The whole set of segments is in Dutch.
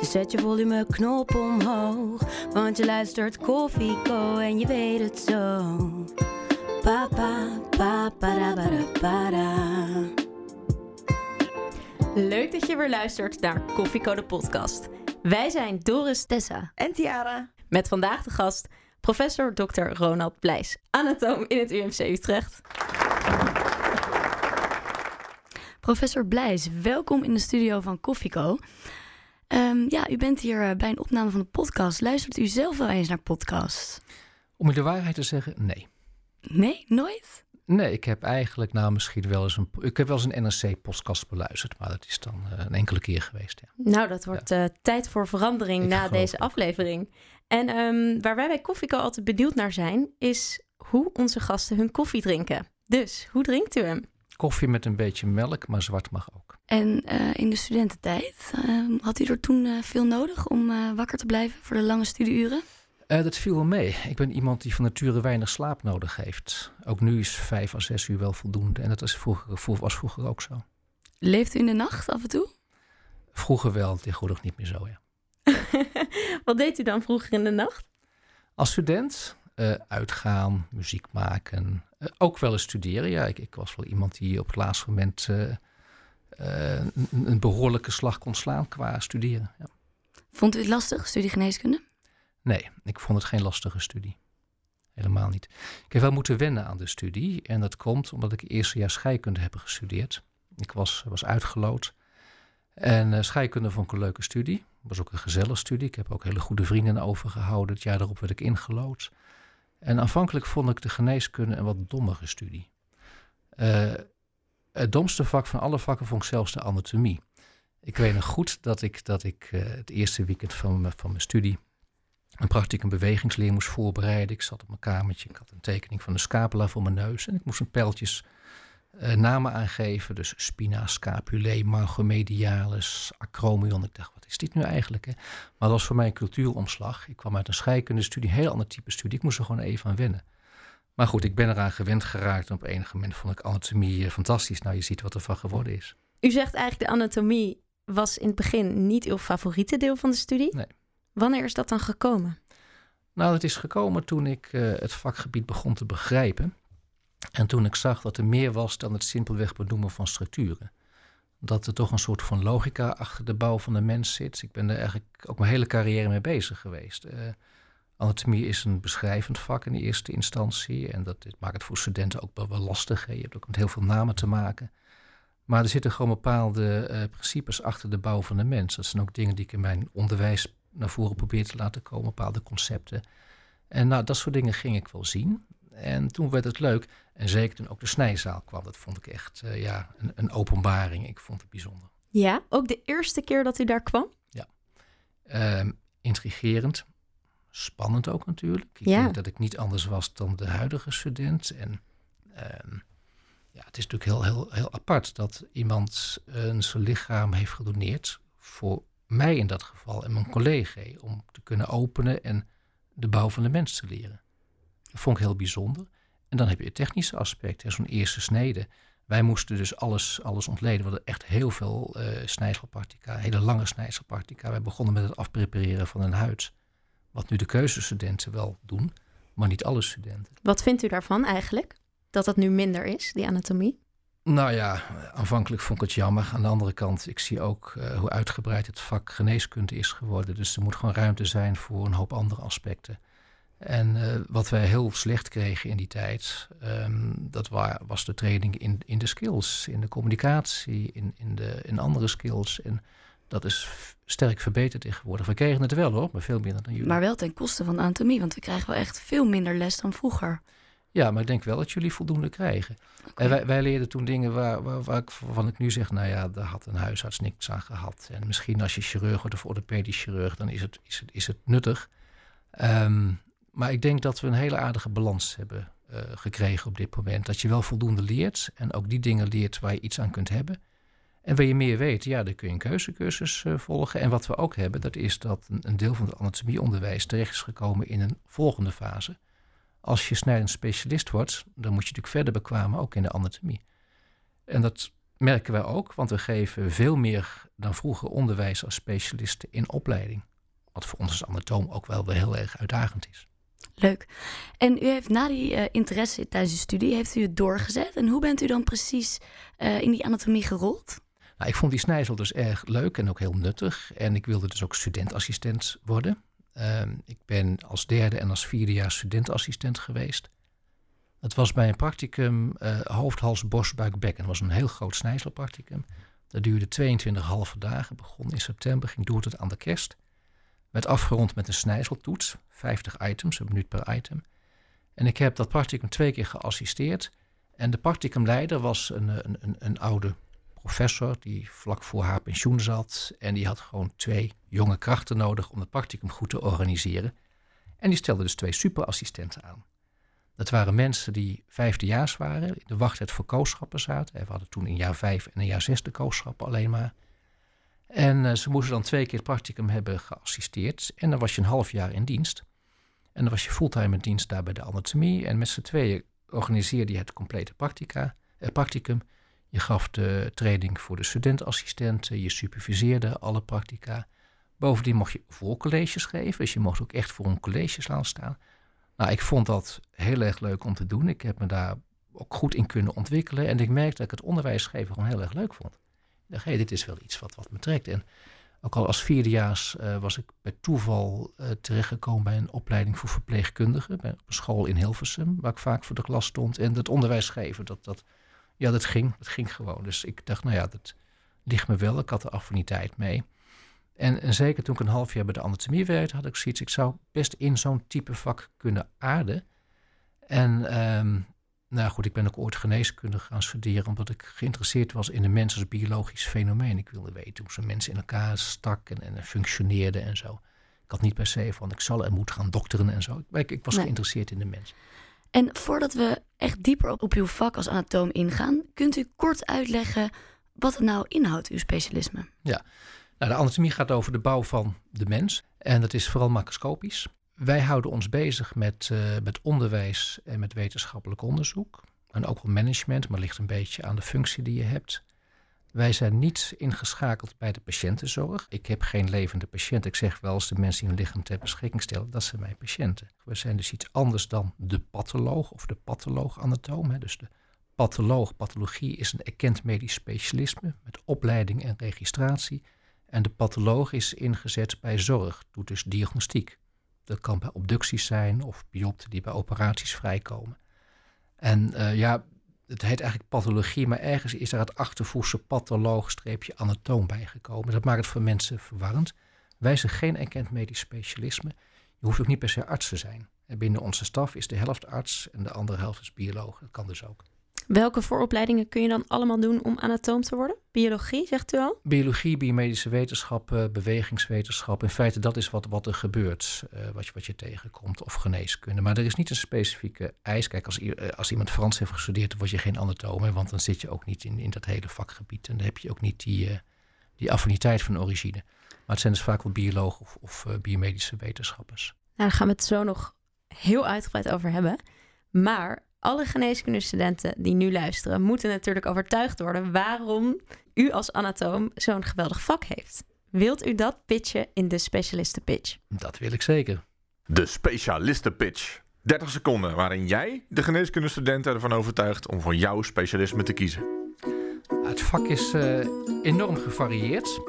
Dus zet je volumeknop omhoog. Want je luistert Koffieko en je weet het zo. Papa, papa, ba, da. Leuk dat je weer luistert naar Koffieko de podcast. Wij zijn Doris Tessa. En Tiara. met vandaag de gast professor Dr. Ronald Blijs, anatoom in het UMC Utrecht. Professor Blijs, welkom in de studio van Koffieko. Ehm, ja, u bent hier eh, bij een opname van de podcast. Luistert u zelf wel eens naar podcasts? Om je de waarheid te zeggen, nee. Nee, nooit? Nee, ik heb eigenlijk nou misschien wel eens een... Ik heb wel eens een NRC-podcast beluisterd, maar dat is dan eh, een enkele keer geweest, ja. Nou, dat wordt eh, tijd voor verandering Ik na deze aflevering. En ehm, waar wij bij Koffieko altijd benieuwd naar zijn, is hoe onze gasten hun koffie drinken. Dus, hoe drinkt u hem? Koffie met een beetje melk, maar zwart mag ook. En eh, in de studententijd, ehm, had u er toen eh, veel nodig om eh, wakker te blijven voor de lange studieuren? Eh, dat viel wel mee. Ik ben iemand die van nature weinig slaap nodig heeft. Ook nu is vijf à zes uur wel voldoende. En dat is vroeger, voor- was vroeger ook zo. Leeft u in de nacht af en toe? Vroeger wel, tegenwoordig niet meer zo, ja. Wat deed u dan vroeger in de nacht? Als student eh, uitgaan, muziek maken, eh, ook wel eens studeren. Ja, ik, ik was wel iemand die op het laatste moment eh, eh, een, een behoorlijke slag kon slaan qua studeren. Ja. Vond u het lastig, studie geneeskunde? Nee, ik vond het geen lastige studie. Helemaal niet. Ik heb wel moeten wennen aan de studie. En dat komt omdat ik eerste jaar scheikunde heb gestudeerd. Ik was, was uitgeloot. En scheikunde vond ik een leuke studie. was ook een gezellige studie. Ik heb ook hele goede vrienden overgehouden. Het jaar daarop werd ik ingelood. En aanvankelijk vond ik de geneeskunde een wat dommere studie. Eh, het domste vak van alle vakken vond ik zelfs de anatomie. Ik weet nog goed dat ik, dat ik eh, het eerste weekend van, van mijn studie een practicum bewegingsleer moest voorbereiden. Ik zat op mijn kamertje, ik had een tekening van de scapula voor mijn neus en ik moest een pijltjes eh, namen aangeven. Dus spina, scapulae, margomedialis, acromion. Ik dacht, wat is dit nu eigenlijk? Hè? Maar dat was voor mij een cultuuromslag. Ik kwam uit een scheikunde studie, een heel ander type studie. Ik moest er gewoon even aan wennen. Maar goed, ik ben eraan gewend geraakt. En op enig moment vond ik anatomie eh, fantastisch. Nou, je ziet wat er van geworden is. U zegt eigenlijk de anatomie was in het begin niet uw favoriete deel van de studie. Nee. Wanneer is dat dan gekomen? Nou, het is gekomen toen ik eh, het vakgebied begon te begrijpen. En toen ik zag dat er meer was dan het simpelweg benoemen van structuren. Dat er toch een soort van logica achter de bouw van de mens zit. Ik ben er eigenlijk ook mijn hele carrière mee bezig geweest. Eh, anatomie is een beschrijvend vak in de eerste instantie. En dat dit maakt het voor studenten ook wel, wel lastig. Hè. Je hebt ook met heel veel namen te maken. Maar er zitten gewoon bepaalde eh, principes achter de bouw van de mens. Dat zijn ook dingen die ik in mijn onderwijs naar voren probeer te laten komen. Bepaalde concepten. En nou, dat soort dingen ging ik wel zien. En toen werd het leuk. En zeker toen ook de snijzaal kwam. Dat vond ik echt eh, ja, een, een openbaring. Ik vond het bijzonder. Ja, ook de eerste keer dat u daar kwam? Ehm, intrigerend. Spannend ook natuurlijk. Ik Ja. denk dat ik niet anders was dan de huidige student. En ehm, ja, het is natuurlijk heel, heel, heel apart dat iemand zijn lichaam heeft gedoneerd. Voor mij in dat geval en mijn collega. Om te kunnen openen en de bouw van de mens te leren. Dat vond ik heel bijzonder. En dan heb je het technische aspect, zo'n eerste snede. Wij moesten dus alles, alles ontleden. We hadden echt heel veel snijselpartica, hele lange snijselpartica. Wij begonnen met het afprepareren van een huid. Wat nu de keuzestudenten wel doen, maar niet alle studenten. Wat vindt u daarvan eigenlijk? Dat dat nu minder is, die anatomie? Nou ja, aanvankelijk vond ik het jammer. Aan de andere kant, ik zie ook eh, hoe uitgebreid het vak geneeskunde is geworden. Dus er moet gewoon ruimte zijn voor een hoop andere aspecten. En eh, wat wij heel slecht kregen in die tijd, ehm, dat wa- was de training in, in de skills, in de communicatie, in, in, de, in andere skills. En dat is sterk verbeterd tegenwoordig. We kregen het wel hoor, maar veel minder dan jullie. Maar wel ten koste van anatomie, want we krijgen wel echt veel minder les dan vroeger. Ja, maar ik denk wel dat jullie voldoende krijgen. En wij, wij leerden toen dingen waar, waar, waar ik, waarvan ik nu zeg, nou ja, daar had een huisarts niks aan gehad. En misschien als je chirurg wordt of orthopedisch chirurg, dan is het, is het, is het nuttig. Ehm, maar ik denk dat we een hele aardige balans hebben uh, gekregen op dit moment. Dat je wel voldoende leert en ook die dingen leert waar je iets aan kunt hebben. En wil je meer weten, ja, dan kun je een keuzecursus uh, volgen. En wat we ook hebben, dat is dat een, een deel van het anatomieonderwijs terecht is gekomen in een volgende fase. Als je snijdend specialist wordt, dan moet je natuurlijk verder bekwamen, ook in de anatomie. En dat merken wij ook, want we geven veel meer dan vroeger onderwijs als specialisten in opleiding. Wat voor ons als anatoom ook wel heel erg uitdagend is. Leuk. En u heeft na die uh, interesse tijdens de studie, heeft u het doorgezet? En hoe bent u dan precies uh, in die anatomie gerold? Nou, ik vond die snijzel dus erg leuk en ook heel nuttig. En ik wilde dus ook studentassistent worden. Uh, ik ben als derde en als vierde jaar studentassistent geweest. Het was bij een practicum uh, hoofd, hals, borst, buik, bek. En dat was een heel groot snijselpracticum. Dat duurde 22,5 dagen, begon in september, ging door tot aan de kerst. Werd afgerond met een snijseltoets, 50 items, een minuut per item. En ik heb dat practicum twee keer geassisteerd. En de practicumleider was een, een, een, een oude professor die vlak voor haar pensioen zat. En die had gewoon twee jonge krachten nodig om het practicum goed te organiseren. En die stelde dus twee superassistenten aan. Dat waren mensen die vijfdejaars waren, in de wachttijd voor kooschappen zaten. We hadden toen in jaar vijf en in jaar zes de kooschappen alleen maar. En uh, ze moesten dan twee keer het practicum hebben geassisteerd. En dan was je een half jaar in dienst. En dan was je fulltime in dienst daar bij de anatomie. En met z'n tweeën organiseerde je het complete practica, eh, practicum. Je gaf de training voor de studentassistenten. Je superviseerde alle practica. Bovendien mocht je voorcolleges geven. Dus je mocht ook echt voor een college staan staan. Nou, ik vond dat heel erg leuk om te doen. Ik heb me daar ook goed in kunnen ontwikkelen. En ik merkte dat ik het onderwijs geven gewoon heel erg leuk vond. Dacht, hé, dit is wel iets wat, wat me trekt. En ook al als vierdejaars uh, was ik bij toeval uh, terechtgekomen bij een opleiding voor verpleegkundigen. Bij een school in Hilversum, waar ik vaak voor de klas stond. En het onderwijs geven, dat, dat, ja, dat ging. Dat ging gewoon. Dus ik dacht, nou ja, dat ligt me wel. Ik had er affiniteit mee. En, zeker toen ik een half jaar bij de anatomie werkte, had ik zoiets. Ik zou best in zo'n type vak kunnen aarden. En um, nou goed, ik ben ook ooit geneeskunde gaan studeren, omdat ik geïnteresseerd was in de mens als biologisch fenomeen. Ik wilde weten hoe zo'n mensen in elkaar stak en, en functioneerden en zo. Ik had niet per se van ik zal en moet gaan dokteren en zo. Ik, ik was geïnteresseerd in de mens. En voordat we echt dieper op, op uw vak als anatoom ingaan, kunt u kort uitleggen wat het nou inhoudt, uw specialisme? Ja, nou, de anatomie gaat over de bouw van de mens. En dat is vooral macroscopisch. Wij houden ons bezig met, uh, met onderwijs en met wetenschappelijk onderzoek. En ook wel management, maar ligt een beetje aan de functie die je hebt. Wij zijn niet ingeschakeld bij de patiëntenzorg. Ik heb geen levende patiënt. Ik zeg wel eens de mensen die hun lichaam ter beschikking stellen, dat zijn mijn patiënten. We zijn dus iets anders dan de patholoog of de patholoog-anatoom. Dus de patholoog, pathologie is een erkend medisch specialisme met opleiding en registratie. En de patholoog is ingezet bij zorg, doet dus diagnostiek. Dat kan bij obducties zijn of biopten die bij operaties vrijkomen. En uh, ja, het heet eigenlijk pathologie, maar ergens is daar het achtervoegse patholoog-anatoom bijgekomen. Dat maakt het voor mensen verwarrend. Wij zijn geen erkend medisch specialisme. Je hoeft ook niet per se arts te zijn. En binnen onze staf is de helft arts en de andere helft is bioloog. Dat kan dus ook. Welke vooropleidingen kun je dan allemaal doen om anatoom te worden? Biologie, zegt u al? Biologie, biomedische wetenschappen, bewegingswetenschap. In feite, dat is wat, wat er gebeurt, uh, wat, je, wat je tegenkomt, of geneeskunde. Maar er is niet een specifieke eis. Kijk, als, uh, als iemand Frans heeft gestudeerd, dan word je geen anatoom. Want dan zit je ook niet in, in dat hele vakgebied. En dan heb je ook niet die, uh, die affiniteit van origine. Maar het zijn dus vaak wel biologen of, of biomedische wetenschappers. Nou, daar gaan we het zo nog heel uitgebreid over hebben. Maar alle geneeskundestudenten die nu luisteren, moeten natuurlijk overtuigd worden waarom u als anatoom zo'n geweldig vak heeft. Wilt u dat pitchen in de specialistenpitch? Dat wil ik zeker. De specialistenpitch. 30 seconden waarin jij de geneeskundestudenten ervan overtuigt om voor jouw specialisme te kiezen. Het vak is uh, enorm gevarieerd.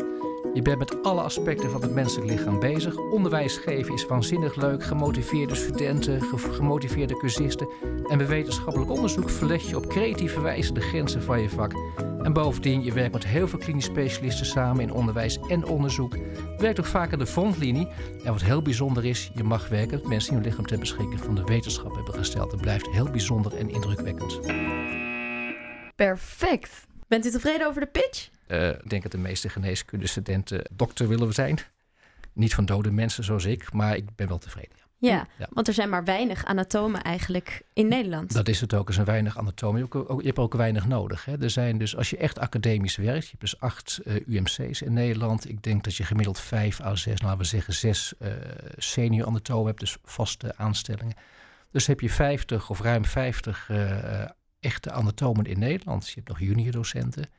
Je bent met alle aspecten van het menselijk lichaam bezig. Onderwijs geven is waanzinnig leuk. Gemotiveerde studenten, gemotiveerde cursisten. En bij wetenschappelijk onderzoek verleg je op creatieve wijze de grenzen van je vak. En bovendien, je werkt met heel veel klinisch specialisten samen in onderwijs en onderzoek. Werkt ook vaak aan de frontlinie. En wat heel bijzonder is, je mag werken met mensen die hun lichaam ter beschikking van de wetenschap hebben gesteld. Dat blijft heel bijzonder en indrukwekkend. Perfect. Bent u tevreden over de pitch? Uh, ik denk dat de meeste geneeskundestudenten dokter willen zijn. Niet van dode mensen zoals ik, maar ik ben wel tevreden. Ja, Ja. want er zijn maar weinig anatomen eigenlijk in Nederland. Dat is het ook. Er zijn weinig anatomen. Je, hebt ook, je hebt ook weinig nodig. Hè. Er zijn dus, als je echt academisch werkt, je hebt dus acht eh, UMC's in Nederland. Ik denk dat je gemiddeld vijf à zes, laten we zeggen zes eh, senior anatomen hebt, dus vaste aanstellingen. Dus heb je 50 of ruim 50 eh, echte anatomen in Nederland. Je hebt nog junior docenten.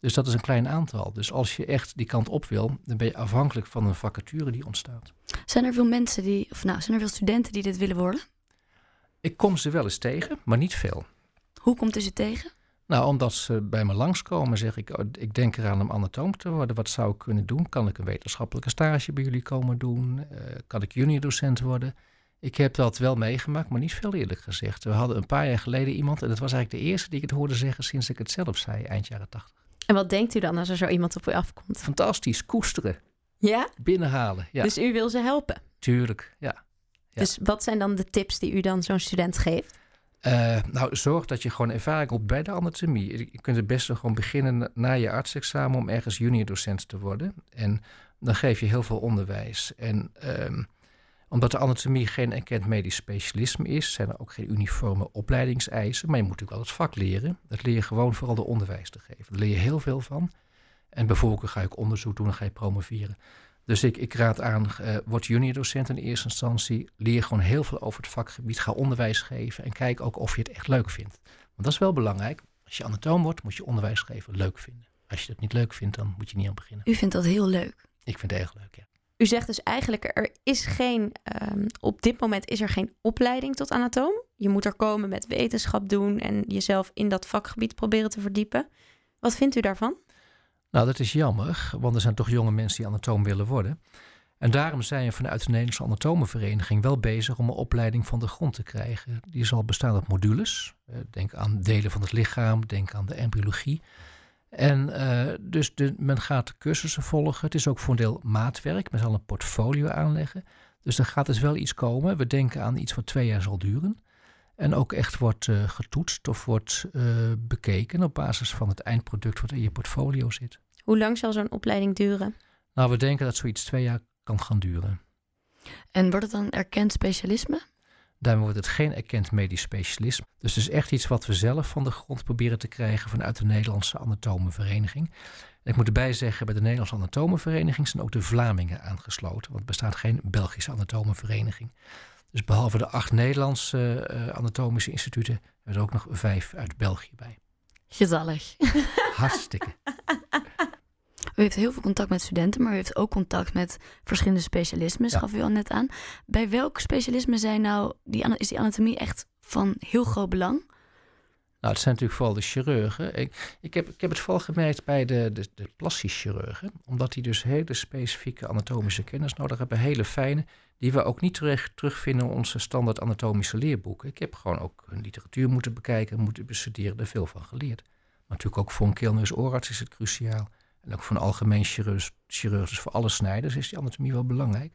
Dus dat is een klein aantal. Dus als je echt die kant op wil, dan ben je afhankelijk van een vacature die ontstaat. Zijn er veel mensen die, of nou, zijn er veel studenten die dit willen worden? Ik kom ze wel eens tegen, maar niet veel. Hoe komt u ze tegen? Nou, omdat ze bij me langskomen, zeg ik, oh, ik denk eraan om anatoom te worden. Wat zou ik kunnen doen? Kan ik een wetenschappelijke stage bij jullie komen doen? Eh, kan ik junior docent worden? Ik heb dat wel meegemaakt, maar niet veel eerlijk gezegd. We hadden een paar jaar geleden iemand, en dat was eigenlijk de eerste die ik het hoorde zeggen sinds ik het zelf zei, eind jaren tachtig. En wat denkt u dan als er zo iemand op u afkomt? Fantastisch, koesteren, Ja? binnenhalen. Ja, Dus u wil ze helpen. tuurlijk. Ja. Ja. Dus wat zijn dan de tips die u dan zo'n student geeft? Eh, nou, zorg dat je gewoon ervaring op bij de anatomie. Je kunt het beste gewoon beginnen na- je artsexamen om ergens junior docent te worden. En dan geef je heel veel onderwijs. En ehm, omdat de anatomie geen erkend medisch specialisme is, zijn er ook geen uniforme opleidingseisen. Maar je moet natuurlijk wel het vak leren. Dat leer je gewoon vooral door onderwijs te geven. Daar leer je heel veel van. En bijvoorbeeld ga ik onderzoek doen en ga je promoveren. Dus ik, ik raad aan, eh word junior docent in eerste instantie. Leer gewoon heel veel over het vakgebied. Ga onderwijs geven en kijk ook of je het echt leuk vindt. Want dat is wel belangrijk. Als je anatoom wordt, moet je onderwijs geven leuk vinden. Als je dat niet leuk vindt, dan moet je niet aan beginnen. U vindt dat heel leuk. Ik vind het erg leuk, ja. U zegt dus eigenlijk, er is geen, ehm, op dit moment is er geen opleiding tot anatoom. Je moet er komen met wetenschap doen en jezelf in dat vakgebied proberen te verdiepen. Wat vindt u daarvan? Nou, dat is jammer, want er zijn toch jonge mensen die anatoom willen worden. En daarom zijn we vanuit de Nederlandse Anatomenvereniging wel bezig om een opleiding van de grond te krijgen. Die zal bestaan uit modules. Eh, Denk aan delen van het lichaam, denk aan de embryologie. En eh, dus de, men gaat de cursussen volgen. Het is ook voor een deel maatwerk. Men zal een portfolio aanleggen. Dus er gaat dus wel iets komen. We denken aan iets wat twee jaar zal duren. En ook echt wordt eh, getoetst of wordt eh, bekeken op basis van het eindproduct wat in je portfolio zit. Hoe lang zal zo'n opleiding duren? Nou, we denken dat zoiets twee jaar kan gaan duren. En wordt het dan een erkend specialisme? Daarmee wordt het geen erkend medisch specialisme. Dus het is echt iets wat we zelf van de grond proberen te krijgen vanuit de Nederlandse Anatomenvereniging. En ik moet erbij zeggen, bij de Nederlandse Anatomenvereniging zijn ook de Vlamingen aangesloten. Want er bestaat geen Belgische Anatomenvereniging. Dus behalve de acht Nederlandse eh, anatomische instituten, hebben er ook nog vijf uit België bij. Gezellig. Hartstikke. U heeft heel veel contact met studenten, maar u heeft ook contact met verschillende specialismes, Ja. gaf u al net aan. Bij welk specialisme zijn nou, die, is die anatomie echt van heel groot belang? Nou, het zijn natuurlijk vooral de chirurgen. Ik, ik, heb, ik heb het vooral gemerkt bij de, de, de plastisch chirurgen. Omdat die dus hele specifieke anatomische kennis nodig hebben. Hele fijne. Die we ook niet terug, terugvinden in onze standaard anatomische leerboeken. Ik heb gewoon ook hun literatuur moeten bekijken, moeten bestuderen. Er veel van geleerd. Maar natuurlijk ook voor een keelneus-oorarts is het cruciaal. En ook voor een algemeen chirurg, chirurg, dus voor alle snijders is die anatomie wel belangrijk.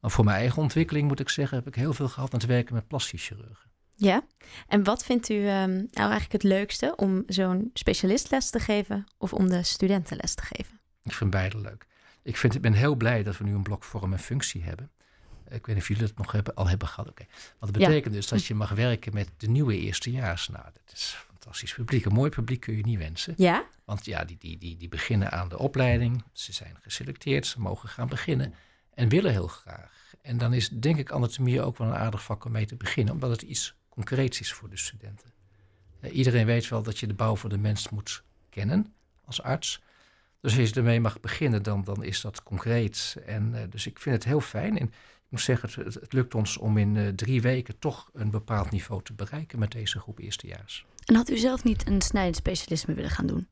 Maar voor mijn eigen ontwikkeling moet ik zeggen, heb ik heel veel gehad aan het werken met plastisch chirurgen. Ja. En wat vindt u ehm, nou eigenlijk het leukste om zo'n specialist les te geven of om de studenten les te geven? Ik vind beide leuk. Ik, vind, ik ben heel blij dat we nu een blok vorm en functie hebben. Ik weet niet of jullie het nog hebben, al hebben gehad. Oké. Want dat Ja. betekent dus dat je mag werken met de nieuwe eerstejaars. Nou, dat is fantastisch publiek. Een mooi publiek kun je niet wensen. Ja? Want ja, die, die, die, die beginnen aan de opleiding. Ze zijn geselecteerd, ze mogen gaan beginnen. En willen heel graag. En dan is denk ik anatomie ook wel een aardig vak om mee te beginnen. Omdat het iets concreets is voor de studenten. Eh, iedereen weet wel dat je de bouw van de mens moet kennen als arts. Dus als je ermee mag beginnen, dan, dan is dat concreet. En eh, dus ik vind het heel fijn. En ik moet zeggen, het, het, lukt ons om in eh, drie weken toch een bepaald niveau te bereiken met deze groep eerstejaars. En had u zelf niet een snijdend specialisme willen gaan doen?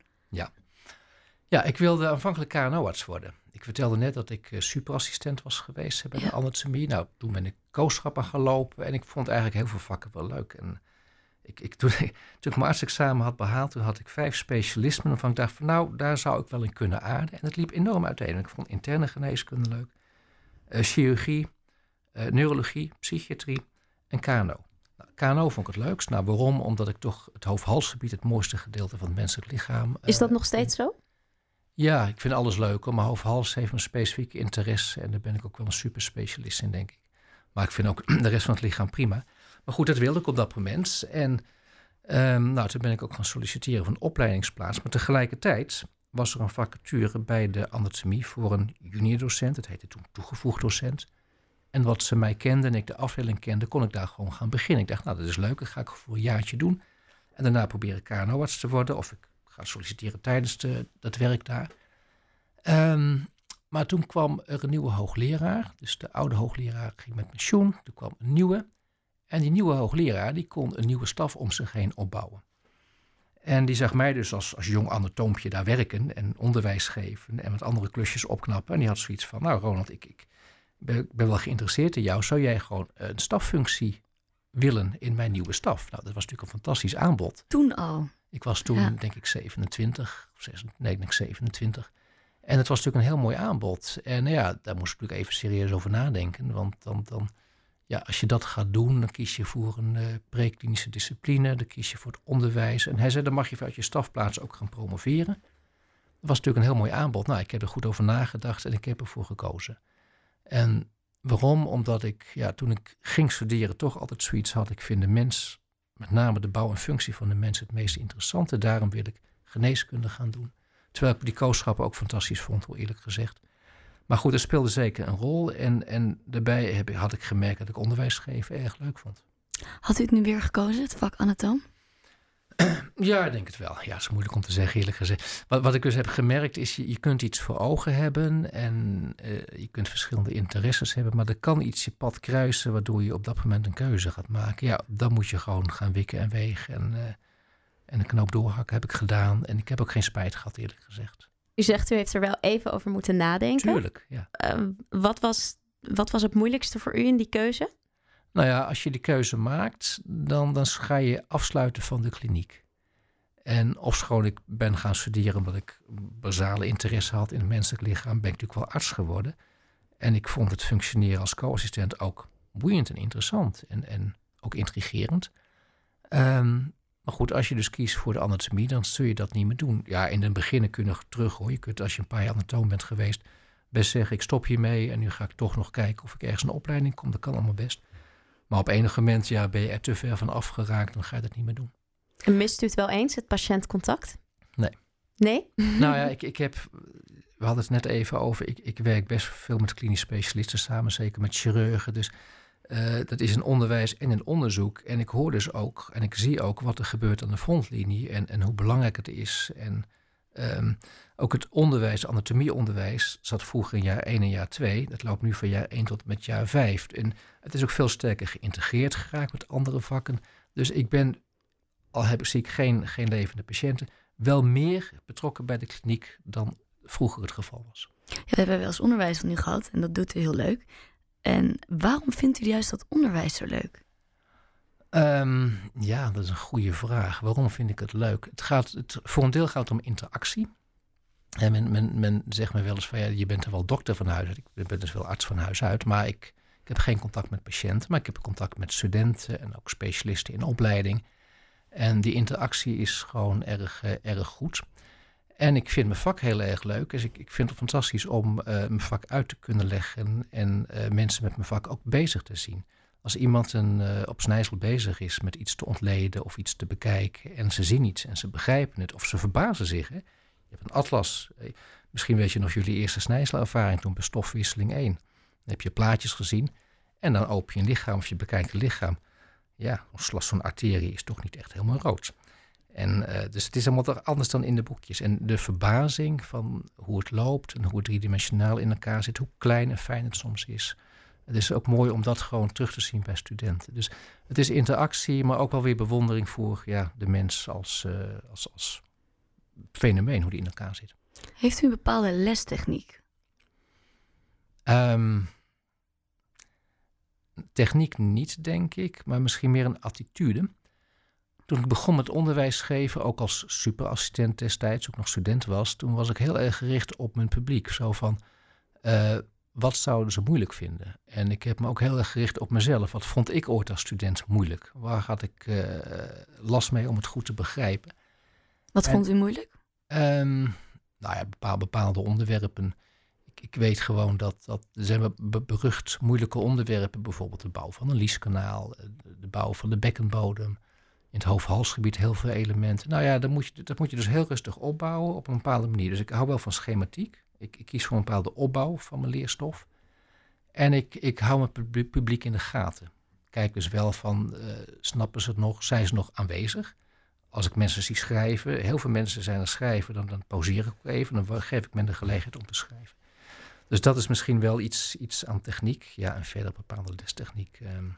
Ja, ik wilde aanvankelijk KNO-arts worden. Ik vertelde net dat ik eh, superassistent was geweest bij Ja. de anatomie. Nou, toen ben ik kooschappen gaan lopen en ik vond eigenlijk heel veel vakken wel leuk. En ik, ik, toen, toen ik mijn artsexamen had behaald, toen had ik vijf specialismen waarvan ik dacht van nou, daar zou ik wel in kunnen aarden. En het liep enorm uiteen. Ik vond interne geneeskunde leuk, eh, chirurgie, eh, neurologie, psychiatrie en KNO. KNO vond ik het leukst. Nou, waarom? Omdat ik toch het hoofd-halsgebied, het mooiste gedeelte van het menselijk lichaam... Is dat eh, nog steeds zo? ja, ik vind alles leuk. hoor, Maar hoofd-hals heeft een specifieke interesse. En daar ben ik ook wel een super specialist in, denk ik. Maar ik vind ook de rest van het lichaam prima. Maar goed, dat wilde ik op dat moment. En ehm, nou, toen ben ik ook gaan solliciteren voor een opleidingsplaats. Maar tegelijkertijd was er een vacature bij de anatomie voor een junior docent. Het heette toen toegevoegd docent. En wat ze mij kenden en ik de afdeling kende, kon ik daar gewoon gaan beginnen. Ik dacht, nou, dat is leuk, dat ga ik voor een jaartje doen. En daarna proberen KNO-arts te worden. Of ik ga solliciteren tijdens de, dat werk daar. Ehm, maar toen kwam er een nieuwe hoogleraar. Dus de oude hoogleraar ging met pensioen. Er kwam een nieuwe. En die nieuwe hoogleraar die kon een nieuwe staf om zich heen opbouwen. En die zag mij dus als, als jong anatoompje daar werken en onderwijs geven en met andere klusjes opknappen. En die had zoiets van, nou Ronald, ik, ik ben, ben wel geïnteresseerd in jou. Zou jij gewoon een staffunctie willen in mijn nieuwe staf? Nou, dat was natuurlijk een fantastisch aanbod. Toen al? Ik was toen, denk ik, 27, 26, nee, denk 27. En het was natuurlijk een heel mooi aanbod. En nou ja, daar moest ik natuurlijk even serieus over nadenken. Want dan, dan ja, als je dat gaat doen, dan kies je voor een uh, preklinische discipline. Dan kies je voor het onderwijs. En hij zei, dan mag je vanuit je stafplaats ook gaan promoveren. Dat was natuurlijk een heel mooi aanbod. Nou, ik heb er goed over nagedacht en ik heb ervoor gekozen. En waarom? Omdat ik, ja, toen ik ging studeren, toch altijd zoiets had. Ik vind de mens, met name de bouw en functie van de mens, het meest interessante. Daarom wil ik geneeskunde gaan doen. Terwijl ik die kooschappen ook fantastisch vond, hoe eerlijk gezegd. Maar goed, dat speelde zeker een rol. En, en daarbij heb, had ik gemerkt dat ik onderwijs geven erg leuk vond. Had u het nu weer gekozen, het vak anatoom? Ja, ik denk het wel. Ja, het is moeilijk om te zeggen, eerlijk gezegd. Wat, wat ik dus heb gemerkt is, je, je kunt iets voor ogen hebben en uh, je kunt verschillende interesses hebben, maar er kan iets je pad kruisen waardoor je op dat moment een keuze gaat maken. Ja, dan moet je gewoon gaan wikken en wegen en, uh, en een knoop doorhakken heb ik gedaan. En ik heb ook geen spijt gehad, eerlijk gezegd. U zegt u heeft er wel even over moeten nadenken. Tuurlijk, ja. Uh, wat, was, wat was het moeilijkste voor u in die keuze? Nou ja, als je die keuze maakt, dan, dan ga je afsluiten van de kliniek. En ofschoon ik ben gaan studeren omdat ik basale interesse had in het menselijk lichaam, ben ik natuurlijk wel arts geworden. En ik vond het functioneren als co-assistent ook boeiend en interessant en, en ook intrigerend. Um, maar goed, als je dus kiest voor de anatomie, dan zul je dat niet meer doen. Ja, in het begin kun je nog terug hoor. Je kunt als je een paar jaar anatoom bent geweest, best zeggen ik stop hiermee en nu ga ik toch nog kijken of ik ergens een opleiding kom. Dat kan allemaal best. Maar op enig moment ja, ben je er te ver van afgeraakt, dan ga je dat niet meer doen. En mist u het wel eens, het patiëntcontact? Nee. Nee? Nou ja, ik, ik heb, we hadden het net even over, ik, ik werk best veel met klinisch specialisten samen, zeker met chirurgen. Dus uh, dat is een onderwijs en een onderzoek. En ik hoor dus ook en ik zie ook wat er gebeurt aan de frontlinie en, en hoe belangrijk het is. En um, ook het onderwijs, anatomieonderwijs, zat vroeger in jaar 1 en jaar 2. Dat loopt nu van jaar 1 tot met jaar 5. En het is ook veel sterker geïntegreerd geraakt met andere vakken. Dus ik ben, al heb, zie ik geen, geen levende patiënten, wel meer betrokken bij de kliniek dan vroeger het geval was. Ja, we hebben wel eens onderwijs van u gehad en dat doet u heel leuk. En waarom vindt u juist dat onderwijs zo leuk? Um, ja, dat is een goede vraag. Waarom vind ik het leuk? Het gaat, het, voor een deel gaat het om interactie. En men, men, men zegt me wel eens van ja, je bent er wel dokter van huis uit. Ik ben dus wel arts van huis uit, maar ik, ik heb geen contact met patiënten. Maar ik heb contact met studenten en ook specialisten in opleiding. En die interactie is gewoon erg, uh, erg goed. En ik vind mijn vak heel erg leuk. Dus ik, ik vind het fantastisch om uh, mijn vak uit te kunnen leggen en uh, mensen met mijn vak ook bezig te zien. Als iemand een, uh, op snijsel bezig is met iets te ontleden of iets te bekijken en ze zien iets en ze begrijpen het of ze verbazen zich. Hè? Je hebt een atlas. Misschien weet je nog jullie eerste snijselervaring toen bij stofwisseling 1. Dan heb je plaatjes gezien en dan open je een lichaam of je bekijkt een lichaam. Ja, zo'n arterie is toch niet echt helemaal rood. En, uh, dus het is allemaal toch anders dan in de boekjes. En de verbazing van hoe het loopt en hoe het driedimensionaal in elkaar zit, hoe klein en fijn het soms is. Het is ook mooi om dat gewoon terug te zien bij studenten. Dus het is interactie, maar ook wel weer bewondering voor ja, de mens als, uh, als, als fenomeen, hoe die in elkaar zit. Heeft u een bepaalde lestechniek? Um, techniek niet, denk ik, maar misschien meer een attitude. Toen ik begon met onderwijs geven, ook als superassistent destijds, ook nog student was, toen was ik heel erg gericht op mijn publiek. Zo van, uh, wat zouden ze moeilijk vinden? En ik heb me ook heel erg gericht op mezelf. Wat vond ik ooit als student moeilijk? Waar had ik uh, last mee om het goed te begrijpen? Wat en, vond u moeilijk? Um, nou ja, bepaalde, bepaalde onderwerpen. Ik, ik weet gewoon dat, dat er zijn be- berucht moeilijke onderwerpen, bijvoorbeeld de bouw van een lieskanaal, eh, de bouw van de bekkenbodem. In het hoofd-halsgebied heel veel elementen. Nou ja, dat moet, je, dat moet je dus heel rustig opbouwen op een bepaalde manier. Dus ik hou wel van schematiek. Ik, ik kies voor een bepaalde opbouw van mijn leerstof. En ik, ik hou mijn publiek, in de gaten. Kijk dus wel van, uh, snappen ze het nog? Zijn ze nog aanwezig? Als ik mensen zie schrijven, heel veel mensen zijn er schrijven, dan, dan pauzeer ik even. Dan geef ik men de gelegenheid om te schrijven. Dus dat is misschien wel iets, iets aan techniek. Ja, en verder bepaalde lestechniek. Um,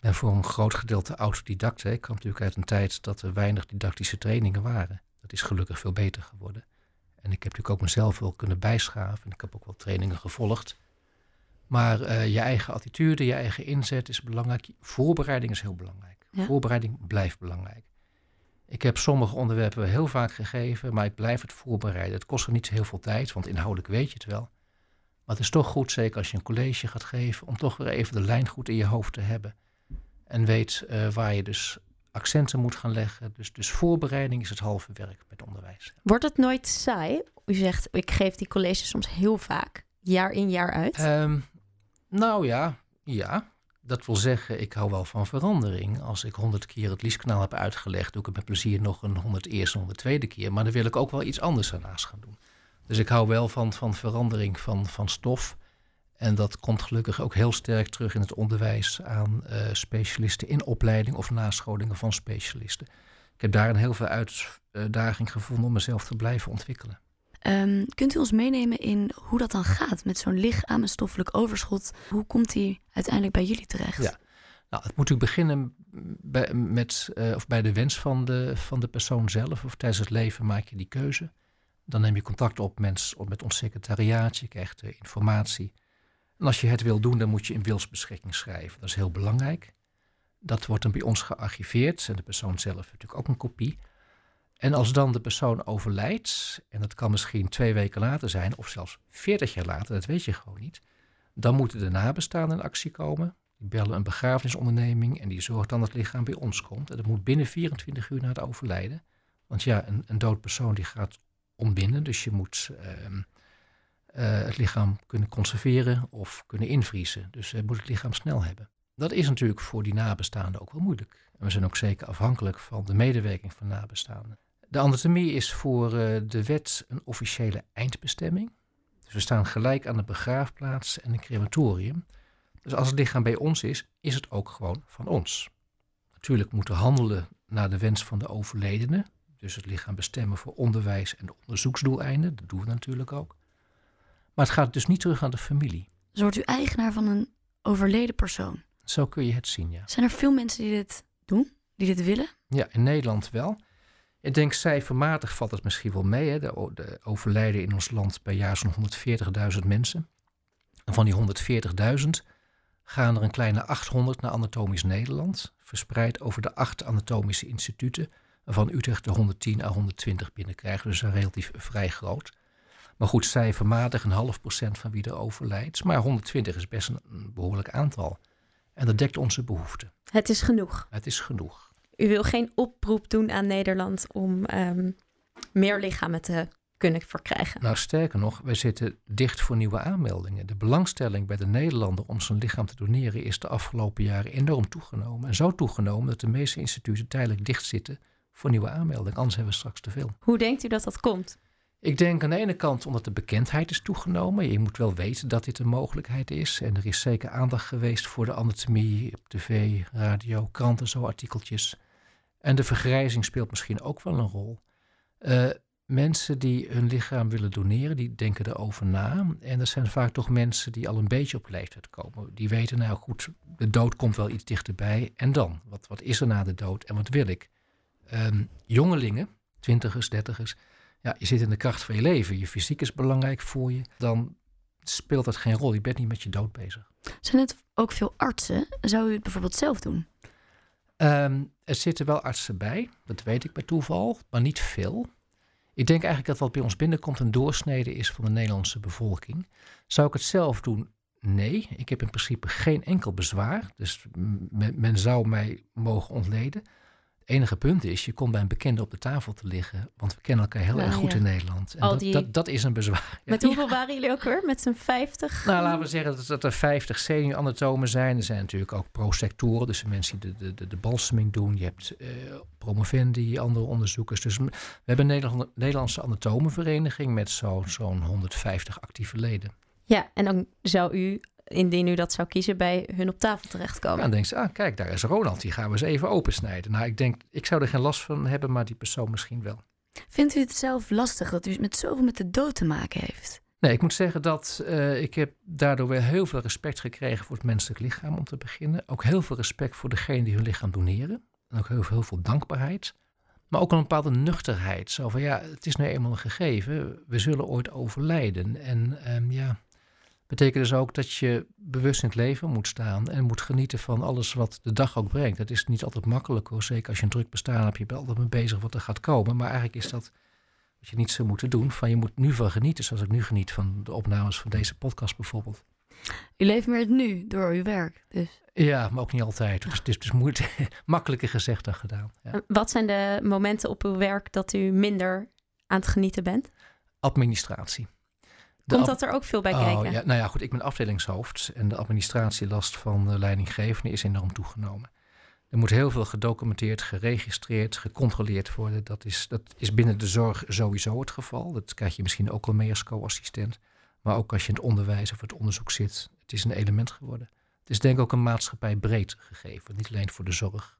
en voor een groot gedeelte autodidact. Hè. Ik kwam natuurlijk uit een tijd dat er weinig didactische trainingen waren. Dat is gelukkig veel beter geworden. En ik heb natuurlijk ook mezelf wel kunnen bijschaven. En ik heb ook wel trainingen gevolgd. Maar uh, je eigen attitude, je eigen inzet is belangrijk. Voorbereiding is heel belangrijk. Ja. Voorbereiding blijft belangrijk. Ik heb sommige onderwerpen heel vaak gegeven, maar ik blijf het voorbereiden. Het kost er niet heel veel tijd, want inhoudelijk weet je het wel. Maar het is toch goed, zeker als je een college gaat geven, om toch weer even de lijn goed in je hoofd te hebben. En weet uh, waar je dus accenten moet gaan leggen. Dus, dus voorbereiding is het halve werk met onderwijs. Wordt het nooit saai? U zegt, ik geef die colleges soms heel vaak, jaar in jaar uit. Um, nou ja, ja. Dat wil zeggen, ik hou wel van verandering. Als ik honderd keer het lieskanaal heb uitgelegd, doe ik het met plezier nog een honderd eerste, honderd tweede keer. Maar dan wil ik ook wel iets anders daarnaast gaan doen. Dus ik hou wel van, van verandering van, van stof. En dat komt gelukkig ook heel sterk terug in het onderwijs aan uh, specialisten in opleiding of nascholingen van specialisten. Ik heb daar een heel veel uitdaging gevonden om mezelf te blijven ontwikkelen. Um, kunt u ons meenemen in hoe dat dan gaat met zo'n lichaam en stoffelijk overschot? Hoe komt die uiteindelijk bij jullie terecht? Ja. Nou, het moet natuurlijk beginnen bij, met, uh, of bij de wens van de, van de persoon zelf. Of tijdens het leven maak je die keuze. Dan neem je contact op met, met ons secretariaat. Je krijgt uh, informatie. En als je het wil doen, dan moet je een wilsbeschikking schrijven. Dat is heel belangrijk. Dat wordt dan bij ons gearchiveerd. En de persoon zelf natuurlijk ook een kopie. En als dan de persoon overlijdt, en dat kan misschien twee weken later zijn, of zelfs veertig jaar later, dat weet je gewoon niet, dan moeten de nabestaanden in actie komen. Die bellen een begrafenisonderneming en die zorgt dan dat het lichaam bij ons komt. En dat moet binnen 24 uur na het overlijden. Want ja, een, een dood persoon die gaat ontbinden, dus je moet uh, het lichaam kunnen conserveren of kunnen invriezen. Dus je moet het lichaam snel hebben. Dat is natuurlijk voor die nabestaanden ook wel moeilijk. En we zijn ook zeker afhankelijk van de medewerking van nabestaanden. De anatomie is voor uh, de wet een officiële eindbestemming. Dus we staan gelijk aan de begraafplaats en een crematorium. Dus als het lichaam bij ons is, is het ook gewoon van ons. Natuurlijk moeten we handelen naar de wens van de overledene. Dus het lichaam bestemmen voor onderwijs en onderzoeksdoeleinden. Dat doen we natuurlijk ook. Maar het gaat dus niet terug aan de familie. Dus wordt u eigenaar van een overleden persoon? Zo kun je het zien, ja. Zijn er veel mensen die dit doen, die dit willen? Ja, in Nederland wel. Ik denk cijfermatig valt het misschien wel mee. Hè. De, de overlijden in ons land per jaar zo'n 140.000 mensen. En van die 140.000 gaan er een kleine 800 naar Anatomisch Nederland, verspreid over de acht anatomische instituten, waarvan Utrecht de 110 à 120 binnenkrijgen, dus een relatief vrij groot. Maar goed, cijfermatig een half procent van wie er overlijdt. Maar 120 is best een behoorlijk aantal. En dat dekt onze behoeften. Het is genoeg. Het is genoeg. U wil geen oproep doen aan Nederland om um, meer lichamen te kunnen verkrijgen. Nou, sterker nog, wij zitten dicht voor nieuwe aanmeldingen. De belangstelling bij de Nederlander om zijn lichaam te doneren is de afgelopen jaren enorm toegenomen. En zo toegenomen dat de meeste instituten tijdelijk dicht zitten voor nieuwe aanmeldingen. Anders hebben we straks te veel. Hoe denkt u dat dat komt? Ik denk aan de ene kant omdat de bekendheid is toegenomen. Je moet wel weten dat dit een mogelijkheid is. En er is zeker aandacht geweest voor de anatomie op tv, radio, kranten, zo artikeltjes. En de vergrijzing speelt misschien ook wel een rol. Uh, mensen die hun lichaam willen doneren, die denken erover na. En dat zijn vaak toch mensen die al een beetje op leeftijd komen. Die weten, nou goed, de dood komt wel iets dichterbij. En dan? Wat, wat is er na de dood en wat wil ik? Um, jongelingen, twintigers, dertigers, ja, je zit in de kracht van je leven. Je fysiek is belangrijk voor je. Dan speelt dat geen rol. Je bent niet met je dood bezig. Zijn het ook veel artsen? Zou u het bijvoorbeeld zelf doen? Um, er zitten wel artsen bij, dat weet ik bij toeval, maar niet veel. Ik denk eigenlijk dat wat bij ons binnenkomt een doorsnede is van de Nederlandse bevolking. Zou ik het zelf doen? Nee, ik heb in principe geen enkel bezwaar. Dus men, men zou mij mogen ontleden. Enige punt is, je komt bij een bekende op de tafel te liggen. Want we kennen elkaar heel Ja, erg goed ja. in Nederland. En Al dat, die- dat, dat is een bezwaar. Met hoeveel waren jullie ook weer? Met z'n 50? Nou, laten we zeggen dat, dat er 50 senior-anatomen zijn. Er zijn natuurlijk ook prosectoren, dus de mensen die de, de, de, de balseming doen. Je hebt eh, promovendi, andere onderzoekers. Dus we hebben een Nederland, Nederlandse anatomenvereniging met zo- zo'n 150 actieve leden. Ja, en dan zou u, indien u dat zou kiezen, bij hun op tafel Ja, terechtkomen. dan denkt ze, ah kijk, daar is Ronald, die gaan we eens even opensnijden. Nou, ik denk, ik zou er geen last van hebben, maar die persoon misschien wel. Vindt u het zelf lastig dat u met zoveel met de dood te maken heeft? Nee, ik moet zeggen dat eh, ik heb daardoor weer heel veel respect gekregen voor het menselijk lichaam om te beginnen. Ook heel veel respect voor degene die hun lichaam doneren. En ook heel, veel- heel veel dankbaarheid. Maar ook een bepaalde nuchterheid. Zo van ja, het is nu eenmaal een gegeven. We zullen ooit overlijden. En ehm, ja, betekent dus ook dat je bewust in het leven moet staan en moet genieten van alles wat de dag ook brengt. Dat is niet altijd makkelijk hoor. Zeker als je een druk bestaan hebt, je bent altijd mee bezig wat er gaat komen. Maar eigenlijk is dat wat je niet zou moeten doen. Van je moet nu van genieten, zoals ik nu geniet van de opnames van deze podcast bijvoorbeeld. U leeft meer het nu door uw werk. Dus. Ja, maar ook niet altijd. Dus het is dus moeilijk, makkelijker gezegd dan gedaan. Ja. Wat zijn de momenten op uw werk dat u minder aan het genieten bent? Administratie. Komt dat er ook veel bij Oh, kijken? ja, nou ja, goed, ik ben afdelingshoofd en de administratielast van de leidinggevende is enorm toegenomen. Er moet heel veel gedocumenteerd, geregistreerd, gecontroleerd worden. Dat is, dat is binnen de zorg sowieso het geval. Dat krijg je misschien ook al mee als co-assistent. Maar ook als je in het onderwijs of het onderzoek zit. Het is een element geworden. Het is denk ik ook een maatschappij breed gegeven. Niet alleen voor de zorg.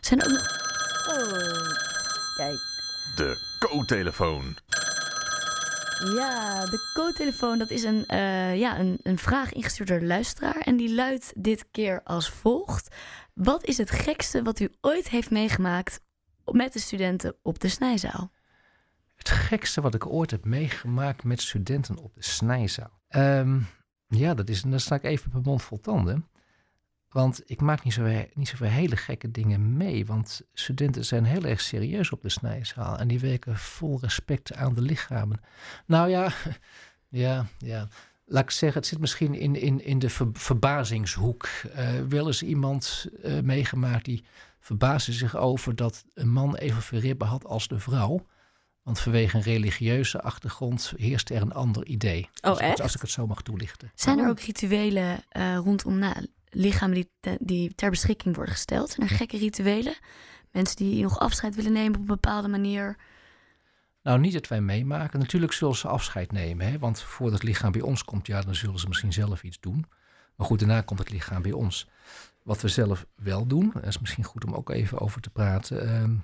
Zijn er ook nog... Oh, kijk. De co-telefoon. Ja, de co-telefoon, dat is een, eh, ja, een, een vraag ingestuurd door luisteraar. En die luidt dit keer als volgt. Wat is het gekste wat u ooit heeft meegemaakt met de studenten op de snijzaal? Het gekste wat ik ooit heb meegemaakt met studenten op de snijzaal. Ehm, ja, dat is, dan sta ik even op mijn mond vol tanden. Want ik maak niet zo, niet zoveel hele gekke dingen mee. Want studenten zijn heel erg serieus op de snijzaal. En die werken vol respect aan de lichamen. Nou ja, ja, ja. Laat ik zeggen, het zit misschien in, in, in de ver- verbazingshoek. Eh wel eens iemand eh, meegemaakt die verbaasde zich over dat een man evenveel ribben had als de vrouw. Want vanwege een religieuze achtergrond heerst er een ander idee. Oh, als, ik het- echt? als ik het zo mag toelichten. Zijn er ook rituelen eh, rondom nou, lichamen die, te- die ter beschikking worden gesteld? Zijn er gekke rituelen? Mensen die nog afscheid willen nemen op een bepaalde manier? Nou, niet dat wij meemaken. Natuurlijk zullen ze afscheid nemen. Hè? Want voordat het lichaam bij ons komt, ja, dan zullen ze misschien zelf iets doen. Maar goed, daarna komt het lichaam bij ons. Wat we zelf wel doen, dat is misschien goed om ook even over te praten. ehm,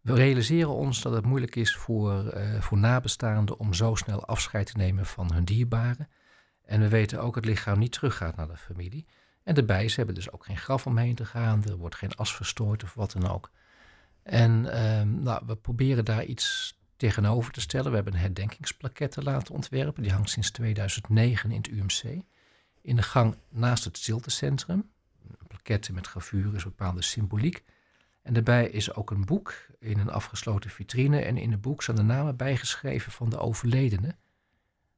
we realiseren ons dat het moeilijk is voor, eh, voor nabestaanden om zo snel afscheid te nemen van hun dierbaren. En we weten ook dat het lichaam niet teruggaat naar de familie. En daarbij, ze hebben dus ook geen graf omheen te gaan. Er wordt geen as verstrooid of wat dan ook. En ehm, nou, we proberen daar iets tegenover te stellen. We hebben een herdenkingsplaquette laten ontwerpen. Die hangt sinds 2009 in het UMC. In de gang naast het stiltecentrum. Een plaquette met gravures, bepaalde symboliek. En daarbij is ook een boek in een afgesloten vitrine. En in het boek zijn de namen bijgeschreven van de overledenen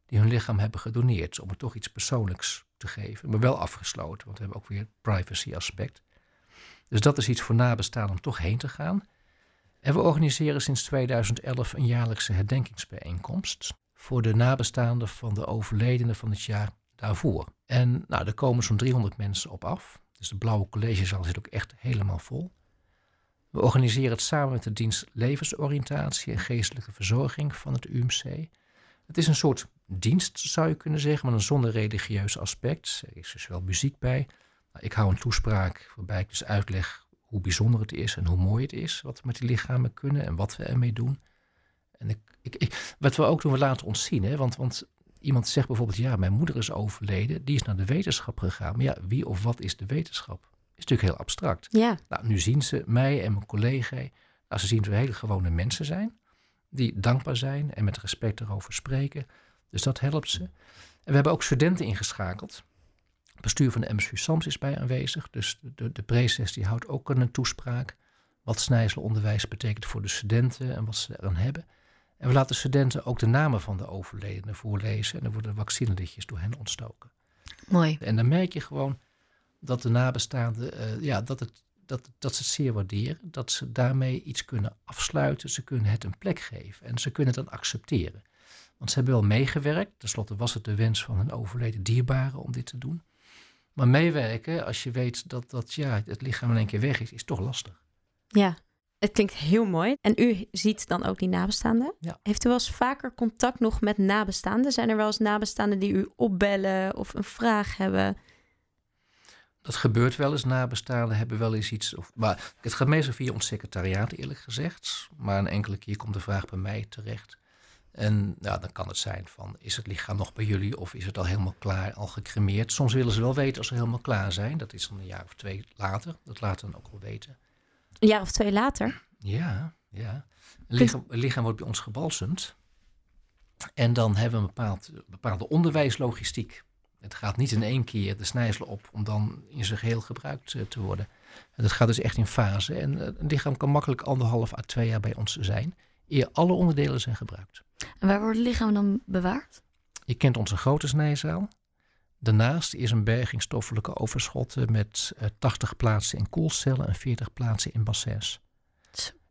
die hun lichaam hebben gedoneerd. Om het toch iets persoonlijks te geven. Maar wel afgesloten, want we hebben ook weer het privacy aspect. Dus dat is iets voor nabestaan om toch heen te gaan. En we organiseren sinds 2011 een jaarlijkse herdenkingsbijeenkomst voor de nabestaanden van de overledenen van het jaar daarvoor. En nou, er komen zo'n 300 mensen op af. Dus de blauwe collegezaal zit ook echt helemaal vol. We organiseren het samen met de dienst levensoriëntatie en geestelijke verzorging van het UMC. Het is een soort dienst, zou je kunnen zeggen, maar een zonder religieus aspect. Er is dus wel muziek bij. Nou, Ik hou een toespraak waarbij ik dus uitleg hoe bijzonder het is en hoe mooi het is wat we met die lichamen kunnen en wat we ermee doen. En ik, ik, ik- wat we ook doen, we laten ons zien. Hè? Want, want iemand zegt bijvoorbeeld, ja, mijn moeder is overleden, die is naar de wetenschap gegaan. Maar ja, wie of wat is de wetenschap? Is natuurlijk heel abstract. Ja, Nou, nu zien ze mij en mijn collega. Nou, ze zien dat we hele gewone mensen zijn. Die dankbaar zijn en met respect erover spreken. Dus dat helpt ze. En we hebben ook studenten ingeschakeld. Het bestuur van de MSU SAMS is bij aanwezig. Dus de, de, de preces die houdt ook een toespraak. Wat snijzelonderwijs betekent voor de studenten en wat ze eraan hebben. En we laten studenten ook de namen van de overledenen voorlezen. En er worden vaccinelichtjes door hen ontstoken. Mooi. En dan merk je gewoon dat de nabestaanden, eh, ja, dat het, dat, dat ze het zeer waarderen. Dat ze daarmee iets kunnen afsluiten. Ze kunnen het een plek geven. En ze kunnen het dan accepteren. Want ze hebben wel meegewerkt. Ten slotte was het de wens van een overleden dierbare om dit te doen. Maar meewerken, als je weet dat, dat ja, het lichaam in één keer weg is, is toch lastig. Ja, het klinkt heel mooi. En u ziet dan ook die nabestaanden. Ja. Heeft u wel eens vaker contact nog met nabestaanden? Zijn er wel eens nabestaanden die u opbellen of een vraag hebben? Dat gebeurt wel eens. Nabestaanden hebben wel eens iets. Of, maar het gaat meestal via ons secretariaat, eerlijk gezegd. Maar een enkele keer komt de vraag bij mij terecht. En nou, dan kan het zijn van, is het lichaam nog bij jullie of is het al helemaal klaar, al gecremeerd? Soms willen ze wel weten als ze helemaal klaar zijn. Dat is dan een jaar of twee later. Dat laten dan ook wel weten. Een jaar of twee later? Ja, ja. Het lichaam, lichaam wordt bij ons gebalsemd. En dan hebben we een bepaald, bepaalde onderwijslogistiek. Het gaat niet in één keer de snijsel op om dan in zijn geheel gebruikt eh, te worden. En dat gaat dus echt in fase. En uh, een lichaam kan makkelijk anderhalf à twee jaar bij ons zijn, eer alle onderdelen zijn gebruikt. En waar wordt het lichaam dan bewaard? Je kent onze grote snijzaal. Daarnaast is een berging stoffelijke overschotten met uh, 80 plaatsen in koelcellen en 40 plaatsen in bassins.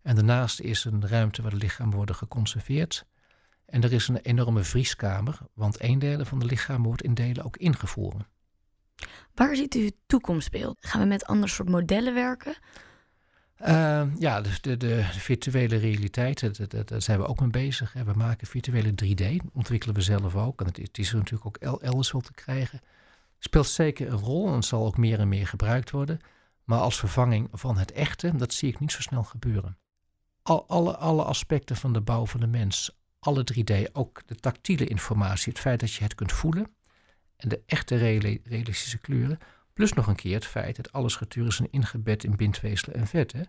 En daarnaast is een ruimte waar de lichamen worden geconserveerd. En er is een enorme vrieskamer, want een derde van de lichamen wordt in delen ook ingevroren. Waar ziet u het toekomstbeeld? Gaan we met ander soort modellen werken? Uh, ja, dus de, de, virtuele realiteit, daar, zijn we ook mee bezig. We maken virtuele 3D, ontwikkelen we zelf ook. En het, het is er natuurlijk ook elders wel te krijgen. Speelt zeker een rol en zal ook meer en meer gebruikt worden. Maar als vervanging van het echte, dat zie ik niet zo snel gebeuren. Al, alle, alle aspecten van de bouw van de mens, alle 3D, ook de tactiele informatie, het feit dat je het kunt voelen en de echte realistische kleuren, plus nog een keer het feit dat alle structuren zijn ingebed in bindweefsel en vetten.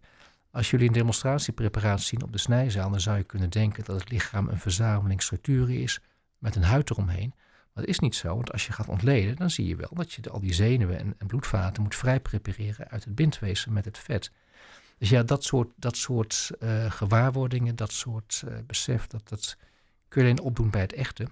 Als jullie een demonstratiepreparaat zien op de snijzaal, dan zou je kunnen denken dat het lichaam een verzameling structuren is met een huid eromheen. Maar dat is niet zo, want als je gaat ontleden, dan zie je wel dat je al die zenuwen en, en bloedvaten moet vrij prepareren uit het bindweefsel met het vet. Dus ja, dat soort, dat soort uh, gewaarwordingen, dat soort uh, besef, dat, dat kun je alleen opdoen bij het echte.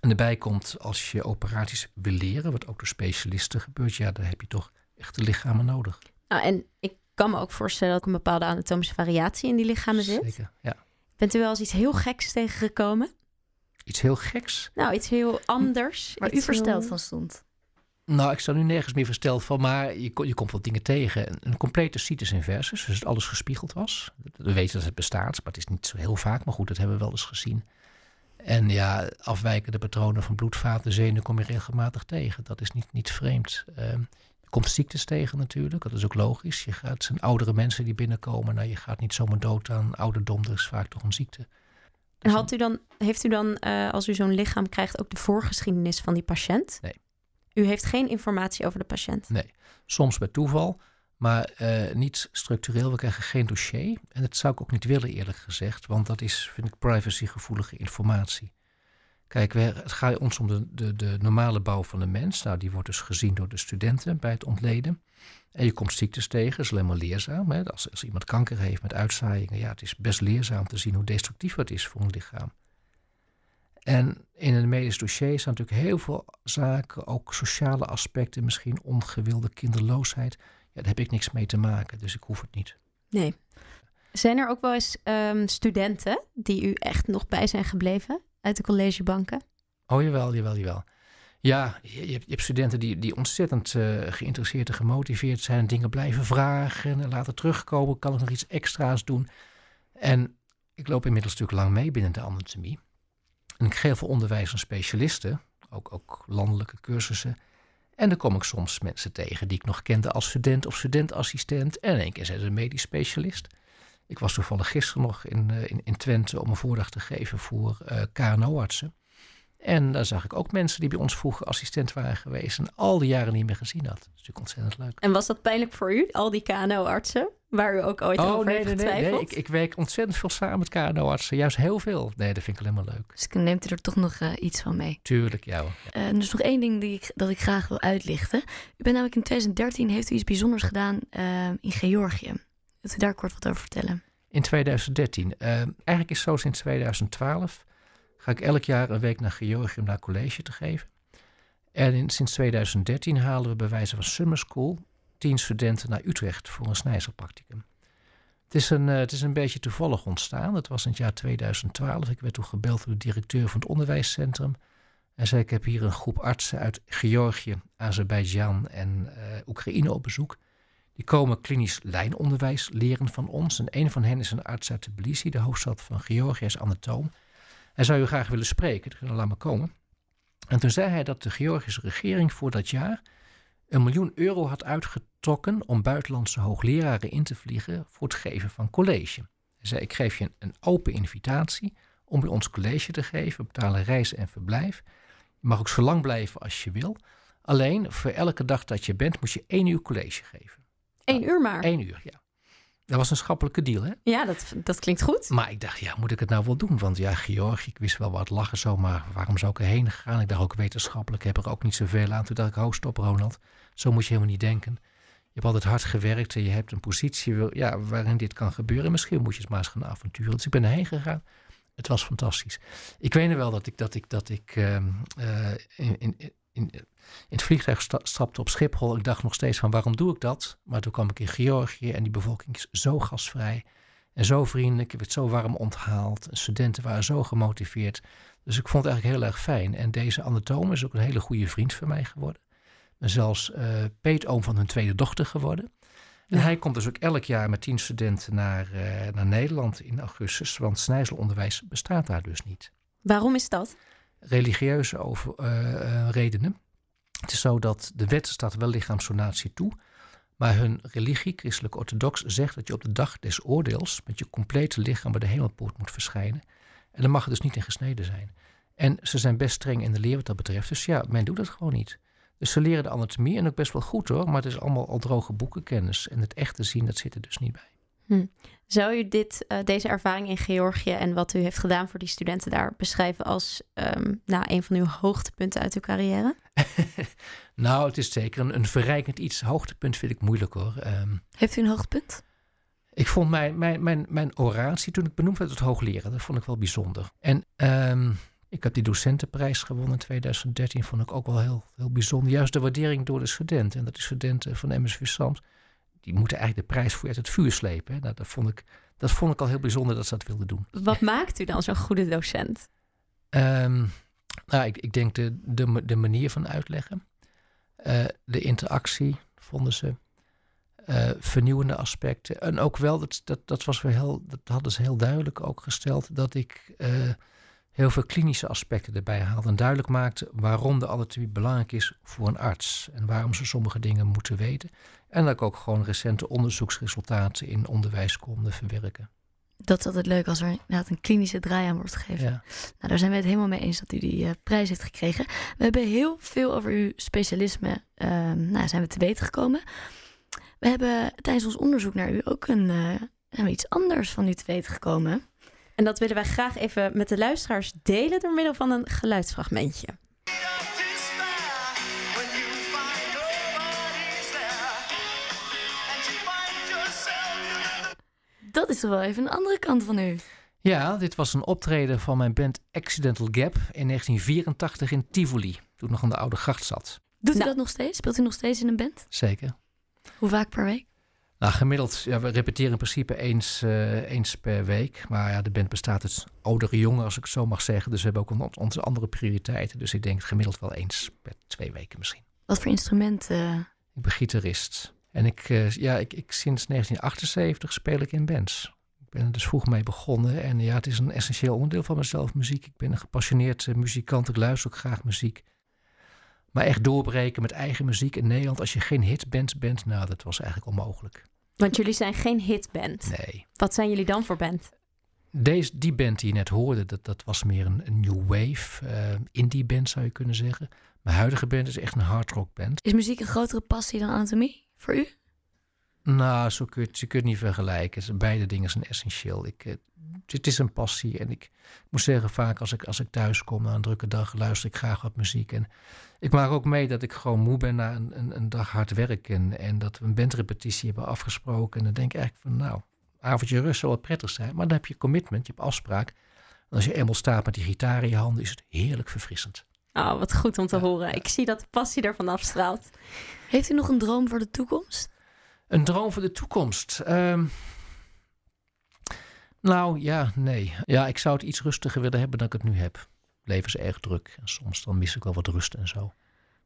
En erbij komt, als je operaties wil leren, wat ook door specialisten gebeurt, ja, dan heb je toch echte lichamen nodig. Nou, en ik kan me ook voorstellen dat er een bepaalde anatomische variatie in die lichamen zit. Zeker, ja. Bent u wel eens iets heel geks tegengekomen? Iets heel geks? Nou, iets heel anders. Waar u versteld heel... van stond. Nou, ik sta nu nergens meer versteld van, maar je, je komt wat dingen tegen. Een, een complete situs inversus, dus dat alles gespiegeld was. We weten dat het bestaat, maar het is niet zo heel vaak. Maar goed, dat hebben we wel eens gezien. En ja, afwijkende patronen van bloedvaten, zenuwen kom je regelmatig tegen. Dat is niet, niet vreemd. Uh, je komt ziektes tegen natuurlijk, dat is ook logisch. Je gaat, het zijn oudere mensen die binnenkomen. Nou, je gaat niet zomaar dood aan ouderdom, dat is vaak toch een ziekte. En had u dan, heeft u dan, uh, als u zo'n lichaam krijgt, ook de voorgeschiedenis van die patiënt? Nee. U heeft geen informatie over de patiënt? Nee, soms bij toeval, maar uh, niet structureel. We krijgen geen dossier. En dat zou ik ook niet willen, eerlijk gezegd, want dat is, vind ik, privacygevoelige informatie. Kijk, we, het gaat ons om de, de, de normale bouw van de mens. Nou, die wordt dus gezien door de studenten bij het ontleden. En je komt ziektes tegen, dat is alleen maar leerzaam. Hè? Als, als iemand kanker heeft met uitzaaiingen, ja, het is best leerzaam te zien hoe destructief het is voor een lichaam. En in een medisch dossier staan natuurlijk heel veel zaken, ook sociale aspecten, misschien ongewilde kinderloosheid. Ja, daar heb ik niks mee te maken, dus ik hoef het niet. Nee. Zijn er ook wel eens um, studenten die u echt nog bij zijn gebleven uit de collegebanken? Oh jawel, jawel, jawel. Ja, je, je, hebt, studenten die, die ontzettend uh, geïnteresseerd en gemotiveerd zijn en dingen blijven vragen en later terugkomen, kan ik nog iets extra's doen. En ik loop inmiddels natuurlijk lang mee binnen de anatomie. En ik geef veel onderwijs aan specialisten, ook, ook landelijke cursussen. En dan kom ik soms mensen tegen die ik nog kende als student of studentassistent. En in één keer zijn ze een medisch specialist. Ik was toevallig gisteren nog in, uh, in, in, Twente om een voordracht te geven voor uh, KNO-artsen. En daar zag ik ook mensen die bij ons vroeger assistent waren geweest en al die jaren niet meer gezien had. Dat is natuurlijk ontzettend leuk. En was dat pijnlijk voor u, al die KNO-artsen, waar u ook ooit oh, over nee, heeft nee, getwijfeld? Nee, nee. Ik, ik, werk ontzettend veel samen met KNO-artsen, juist heel veel. Nee, dat vind ik alleen maar leuk. Dus dan neemt u er toch nog uh, iets van mee? Tuurlijk, ja. Uh, er is nog één ding die ik, dat ik graag wil uitlichten. U bent namelijk in 2013, heeft u iets bijzonders gedaan uh, in Georgië. Wilt u daar kort wat over vertellen? In 2013. eigenlijk is zo sinds 2012 ga ik elk jaar een week naar Georgië om daar college te geven. En in, sinds 2013 halen we bij wijze van summer school tien studenten naar Utrecht voor een snijzelpracticum. Het is, een, het is een beetje toevallig ontstaan. Het was in het jaar 2012. Ik werd toen gebeld door de directeur van het onderwijscentrum. En zei: Ik heb hier een groep artsen uit Georgië, Azerbeidzjan en Oekraïne op bezoek. Die komen klinisch lijnonderwijs leren van ons. En een van hen is een arts uit Tbilisi, de hoofdstad van Georgië, is anatoom. Hij zou u graag willen spreken, dus laat me komen. En toen zei hij dat de Georgische regering voor dat jaar een miljoen euro had uitgetrokken om buitenlandse hoogleraren in te vliegen voor het geven van college. Hij zei: Ik geef je een open invitatie om bij ons college te geven. Betalen reis en verblijf. Je mag ook zo lang blijven als je wil. Alleen voor elke dag dat je bent, moet je één uur college geven. Eén uur maar? Eén uur, ja. Dat was een schappelijke deal, hè? Ja, dat, dat klinkt goed. Maar ik dacht, ja, moet ik het nou wel doen? Want ja, Georgië, ik wist wel wat lachen zo, maar waarom zou ik erheen gaan? Ik dacht ook wetenschappelijk, ik heb er ook niet zoveel aan. Toen dacht ik, host op Ronald, zo moet je helemaal niet denken. Je hebt altijd hard gewerkt en je hebt een positie ja, waarin dit kan gebeuren. Misschien moet je het maar eens gaan avonturen. Dus ik ben erheen gegaan. Het was fantastisch. Ik weet wel dat ik, dat ik, dat ik uh, in, in, in, in het vliegtuig stapte op Schiphol. Ik dacht nog steeds van waarom doe ik dat? Maar toen kwam ik in Georgië en die bevolking is zo gastvrij en zo vriendelijk. Ik werd zo warm onthaald. Studenten waren zo gemotiveerd. Dus ik vond het eigenlijk heel erg fijn. En deze anatoom is ook een hele goede vriend van mij geworden. Zelfs uh, peetoom van hun tweede dochter geworden. En hij komt dus ook elk jaar met tien studenten naar, uh, naar Nederland in augustus. Want snijzelonderwijs bestaat daar dus niet. Waarom is dat? Religieuze over, uh, redenen. Het is zo dat de wet staat wel lichaamsdonatie toe. Maar hun religie, christelijk orthodox, zegt dat je op de dag des oordeels met je complete lichaam bij de hemelpoort moet verschijnen. En dan mag het dus niet in gesneden zijn. En ze zijn best streng in de leer wat dat betreft. Dus ja, men doet dat gewoon niet. Dus ze leren de anatomie en ook best wel goed hoor. Maar het is allemaal al droge boekenkennis. En het echte zien, dat zit er dus niet bij. Hm. Zou u dit, uh, deze ervaring in Georgië en wat u heeft gedaan voor die studenten daar beschrijven als um, nou, een van uw hoogtepunten uit uw carrière? nou, het is zeker een, een, verrijkend iets. Hoogtepunt vind ik moeilijk hoor. Um, heeft u een hoogtepunt? Ik vond mijn, mijn, mijn, mijn oratie toen ik benoemd werd tot hoogleraar, dat vond ik wel bijzonder. En um, ik heb die docentenprijs gewonnen in 2013, vond ik ook wel heel, heel bijzonder. Juist de waardering door de studenten. En dat de studenten van MSV Sams die moeten eigenlijk de prijs voor uit het vuur slepen. Nou, dat, vond ik, dat vond ik al heel bijzonder dat ze dat wilden doen. Wat maakt u dan zo'n goede docent? Um, nou, ik, ik denk de, de, de manier van uitleggen. Uh, de interactie vonden ze. Uh, vernieuwende aspecten. En ook wel, dat, dat, dat was weer heel, dat hadden ze heel duidelijk ook gesteld, dat ik uh, heel veel klinische aspecten erbij haalde. En duidelijk maakte waarom de anatomie belangrijk is voor een arts. En waarom ze sommige dingen moeten weten. En dat ik ook gewoon recente onderzoeksresultaten in onderwijs konden verwerken. Dat is altijd leuk als er inderdaad een klinische draai aan wordt gegeven. Ja. Nou, daar zijn we het helemaal mee eens dat u die uh, prijs heeft gekregen. We hebben heel veel over uw specialisme uh, nou, zijn we te weten gekomen. We hebben tijdens ons onderzoek naar u ook een, uh, iets anders van u te weten gekomen. En dat willen wij graag even met de luisteraars delen door middel van een geluidsfragmentje. Dat is toch wel even een andere kant van u. Ja, dit was een optreden van mijn band Accidental Gap in 1984 in Tivoli, toen ik nog aan de Oude Gracht zat. Doet u nou. dat nog steeds? Speelt u nog steeds in een band? Zeker. Hoe vaak per week? Nou, gemiddeld, ja, we repeteren in principe eens, uh, eens per week. Maar ja, de band bestaat uit oudere jongen, als ik het zo mag zeggen. Dus we hebben ook onze andere prioriteiten. Dus ik denk gemiddeld wel eens per twee weken misschien. Wat voor instrument? Uh... Ik ben gitarist. En ik, uh, ja, ik, ik, sinds 1978 speel ik in bands. Ik ben er dus vroeg mee begonnen. En ja, het is een essentieel onderdeel van mezelf, muziek. Ik ben een gepassioneerd muzikant. Ik luister ook graag muziek. Maar echt doorbreken met eigen muziek in Nederland als je geen hitband bent, nou, dat was eigenlijk onmogelijk. Want jullie zijn geen hitband. Nee. Wat zijn jullie dan voor band? Deze, die band die je net hoorde, dat, dat was meer een, een new wave, uh, indie band zou je kunnen zeggen. Mijn huidige band is echt een hardrock band. Is muziek een grotere passie dan anatomie voor u? Nou, zo kun je, je kunt het niet vergelijken. Beide dingen zijn essentieel. Ik, eh, het is een passie. En ik moet zeggen, vaak als ik, als ik thuis kom na een drukke dag, luister ik graag wat muziek. En ik maak ook mee dat ik gewoon moe ben na een, een, een dag hard werken. En dat we een bandrepetitie hebben afgesproken. En dan denk ik eigenlijk van, nou, avondje rust zal wel prettig zijn. Maar dan heb je commitment, je hebt afspraak. En als je eenmaal staat met die gitaar in je handen, is het heerlijk verfrissend. Oh, wat goed om te horen. Ik zie dat de passie ervan afstraalt. Heeft u nog een droom voor de toekomst? Een droom voor de toekomst. Ehm, nou ja, nee. Ja, ik zou het iets rustiger willen hebben dan ik het nu heb. Het leven is erg druk. En soms dan mis ik wel wat rust en zo.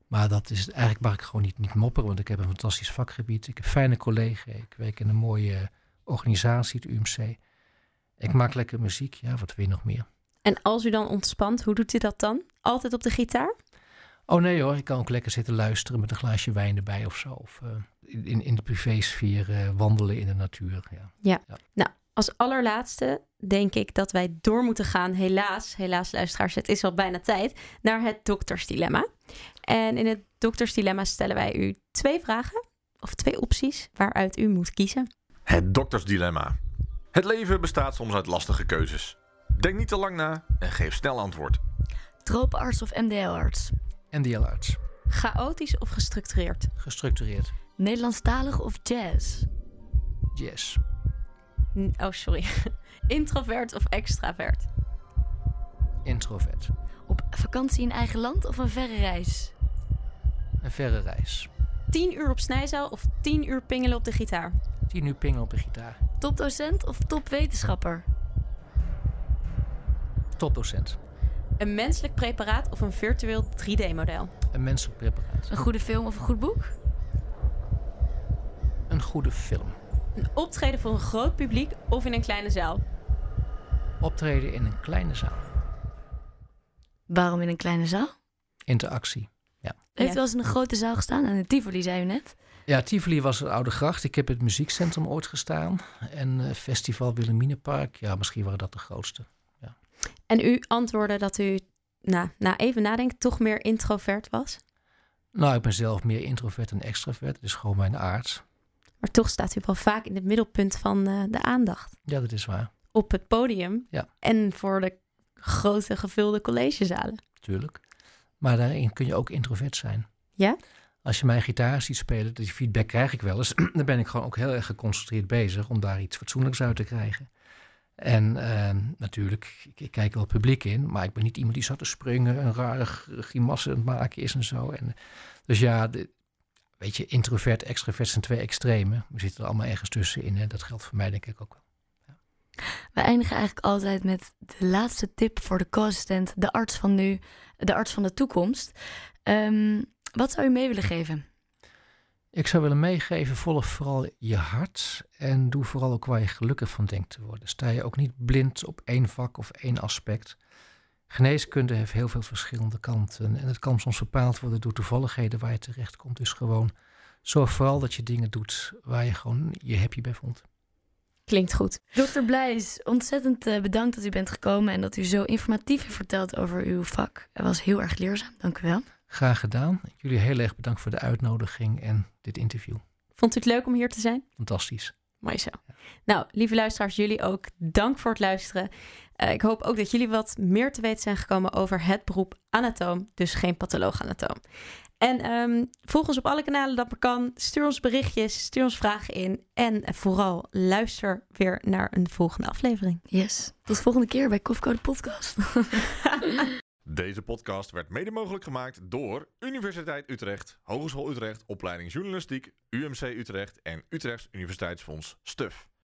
Maar dat is eigenlijk mag ik gewoon niet, niet mopperen, want ik heb een fantastisch vakgebied. Ik heb fijne collega's. Ik werk in een mooie organisatie, het UMC. Ik maak lekker muziek. Ja, wat wil je nog meer? En als u dan ontspant, hoe doet u dat dan? Altijd op de gitaar? Oh nee hoor, ik kan ook lekker zitten luisteren met een glaasje wijn erbij of zo. Of uh, in, in de privésfeer uh, wandelen in de natuur. Ja. Ja. ja. nou als allerlaatste denk ik dat wij door moeten gaan, helaas, helaas luisteraars, het is al bijna tijd, naar het doktersdilemma. En in het doktersdilemma stellen wij u twee vragen of twee opties waaruit u moet kiezen. Het doktersdilemma. Het leven bestaat soms uit lastige keuzes. Denk niet te lang na en geef snel antwoord. Tropenarts of MDL-arts? MDL-arts. Chaotisch of gestructureerd? Gestructureerd. Nederlandstalig of jazz? Jazz. Oh, sorry. Introvert of extravert? Introvert. Op vakantie in eigen land of een verre reis? Een verre reis. 10 uur op snijzaal of 10 uur pingelen op de gitaar? 10 uur pingelen op de gitaar. Topdocent of topwetenschapper? Topdocent. Een menselijk preparaat of een virtueel 3D-model? Een menselijk preparaat. Een goede film of een goed boek? Een goede film. Een optreden voor een groot publiek of in een kleine zaal? Optreden in een kleine zaal. Waarom in een kleine zaal? Interactie, ja. Heeft u wel eens in een grote zaal gestaan? Aan de Tivoli, zei u net. Ja, Tivoli was het Oude Gracht. Ik heb het muziekcentrum ooit gestaan. En uh, Festival Wilhelminapark. Ja, misschien waren dat de grootste. Ja. En u antwoordde dat u, nou, na even nadenken, toch meer introvert was? Nou, ik ben zelf meer introvert dan extravert. Het is gewoon mijn aard. Maar toch staat u wel vaak in het middelpunt van uh, de aandacht. Ja, dat is waar. Op het podium ja. en voor de grote gevulde collegezalen. Tuurlijk. Maar daarin kun je ook introvert zijn. Ja? Als je mijn gitaar ziet spelen, die feedback krijg ik wel eens. dan ben ik gewoon ook heel erg geconcentreerd bezig om daar iets fatsoenlijks uit te krijgen. En uh, natuurlijk, ik, ik, kijk wel publiek in, maar ik ben niet iemand die zat te springen en rare grimassen aan het maken is en zo. En, dus ja, de, weet je, introvert, extrovert zijn twee extremen. We zitten er allemaal ergens tussenin. Hè? Dat geldt voor mij denk ik ook wel. Ja. We eindigen eigenlijk altijd met de laatste tip voor de co-assistent, de arts van nu, de arts van de toekomst. Um, wat zou u mee willen geven? Ik zou willen meegeven, volg vooral je hart en doe vooral ook waar je gelukkig van denkt te worden. Sta je ook niet blind op één vak of één aspect. Geneeskunde heeft heel veel verschillende kanten en het kan soms bepaald worden door toevalligheden waar je terecht komt. Dus gewoon zorg vooral dat je dingen doet waar je gewoon je happy bij vond. Klinkt goed. Dokter Blijs, ontzettend bedankt dat u bent gekomen en dat u zo informatief heeft verteld over uw vak. Het was heel erg leerzaam. Dank u wel. Graag gedaan. Jullie heel erg bedankt voor de uitnodiging en dit interview. Vond u het leuk om hier te zijn? Fantastisch. Mooi zo. Ja. Nou, lieve luisteraars, jullie ook dank voor het luisteren. Uh, ik hoop ook dat jullie wat meer te weten zijn gekomen over het beroep anatoom, dus geen patholoog-anatoom. En um, volg ons op alle kanalen dat maar kan. Stuur ons berichtjes, stuur ons vragen in. En vooral luister weer naar een volgende aflevering. Yes. Tot volgende keer bij Kofcode Podcast. Deze podcast werd mede mogelijk gemaakt door Universiteit Utrecht, Hogeschool Utrecht, Opleiding Journalistiek, UMC Utrecht en Utrechts Universiteitsfonds STUF.